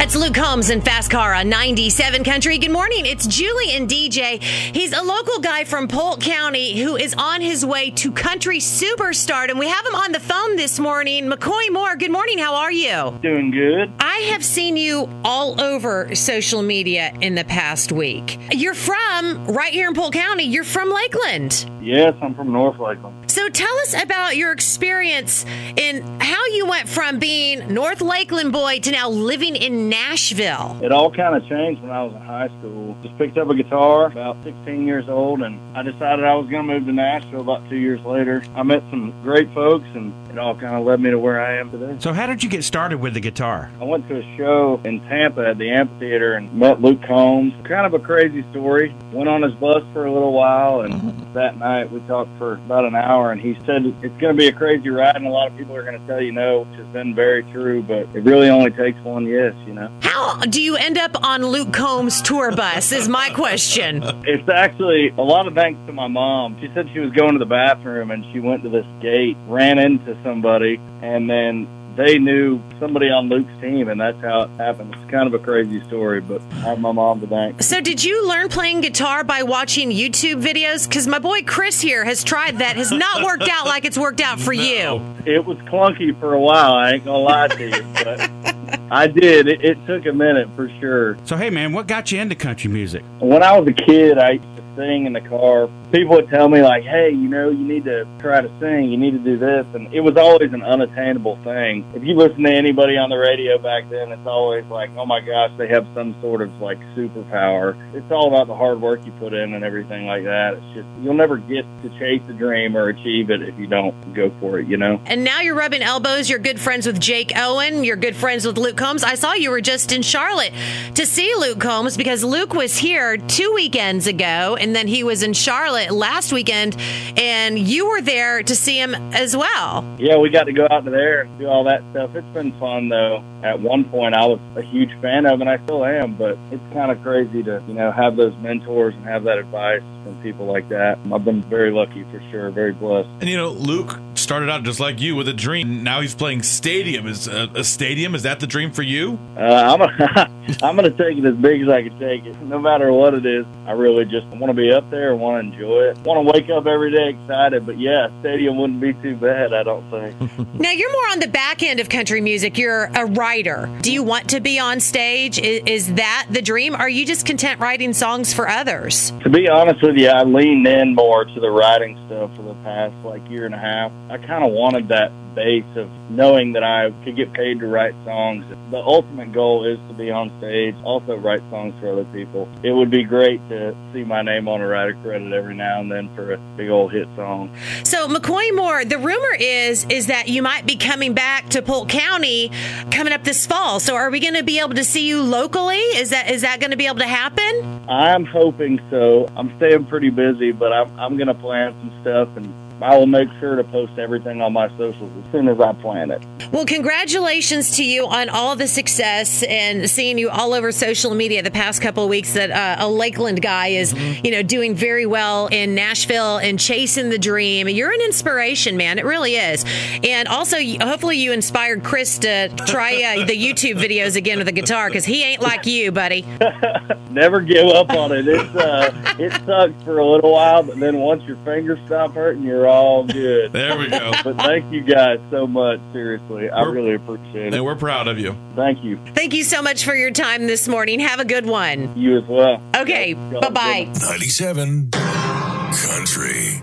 That's Luke Combs and Fast Car on 97 Country. Good morning. It's Julie and DJ. He's a local guy from Polk County who is on his way to country superstardom. We have him on the phone this morning. McCoy Moore, good morning. How are you? Doing good. I have seen you all over social media in the past week. You're from right here in Polk County. You're from Lakeland. Yes, I'm from North Lakeland. So tell us about your experience in how you went from being North Lakeland boy to now living in Nashville. It all kind of changed when I was in high school. Just picked up a guitar about 16 years old, and I decided I was going to move to Nashville about two years later. I met some great folks, and it all kind of led me to where I am today. So, how did you get started with the guitar? I went to a show in Tampa at the amphitheater and met Luke Combs. Kind of a crazy story. Went on his bus for a little while, and mm-hmm. that night we talked for about an hour, and he said it's going to be a crazy ride, and a lot of people are going to tell you no, which has been very true, but it really only takes one yes, you know. How do you end up on Luke Combs' tour bus? Is my question. It's actually a lot of thanks to my mom. She said she was going to the bathroom and she went to this gate, ran into somebody, and then they knew somebody on Luke's team, and that's how it happened. It's kind of a crazy story, but I have my mom to thank. So, did you learn playing guitar by watching YouTube videos? Because my boy Chris here has tried that, has not worked out like it's worked out for you. It was clunky for a while. I ain't gonna lie to you, but I did. It, it took a minute for sure. So, hey, man, what got you into country music? When I was a kid, I used to sing in the car. People would tell me like, "Hey, you know, you need to try to sing. You need to do this," and it was always an unattainable thing. If you listen to anybody on the radio back then, it's always like, "Oh my gosh, they have some sort of like superpower." It's all about the hard work you put in and everything like that. It's just you'll never get to chase a dream or achieve it if you don't go for it. You know. And now you're rubbing elbows. You're good friends with Jake Owen. You're good friends with Luke Combs. I saw you were just in Charlotte to see Luke Combs because Luke was here two weekends ago, and then he was in Charlotte last weekend, and you were there to see him as well. Yeah, we got to go out to there and do all that stuff. It's been fun though. At one point, I was a huge fan of, and I still am. But it's kind of crazy to you know have those mentors and have that advice from people like that. I've been very lucky for sure, very blessed. And you know, Luke started out just like you with a dream. Now he's playing stadium. Is a, a stadium? Is that the dream for you? Uh, I'm a, I'm going to take it as big as I can take it, no matter what it is. I really just want to be up there, want to enjoy it, want to wake up every day excited. But yeah, stadium wouldn't be too bad, I don't think. Now you're more on the back end of country music. You're a writer. Do you want to be on stage? Is, is that the dream? Are you just content writing songs for others? to be honest with you, I leaned in more to the writing stuff for the past like year and a half. I kind of wanted that base of knowing that I could get paid to write songs. The ultimate goal is to be on stage, also write songs for other people. It would be great to see my name on a writer credit every now and then for a big old hit song. So McCoy Moore, the rumor is is that you might be coming back to Polk County coming up this fall. So are we going to be able to see you locally? Is that is that going to be able to happen? I'm hoping so. I'm staying pretty busy, but I'm, I'm going to plan some stuff and I will make sure to post everything on my socials as soon as I plan it. Well, congratulations to you on all the success and seeing you all over social media the past couple of weeks that uh, a Lakeland guy is, you know, doing very well in Nashville and chasing the dream. You're an inspiration, man. It really is. And also, hopefully, you inspired Chris to try uh, the YouTube videos again with the guitar because he ain't like you, buddy. Never give up on it. It's uh, it sucks for a little while, but then once your fingers stop hurting, you're all good. There we go. But thank you guys so much. Seriously, I We're- really appreciate it. And we're proud of you. Thank you. Thank you so much for your time this morning. Have a good one. You as well. Okay, Y'all- y'all bye bye. 97 Country.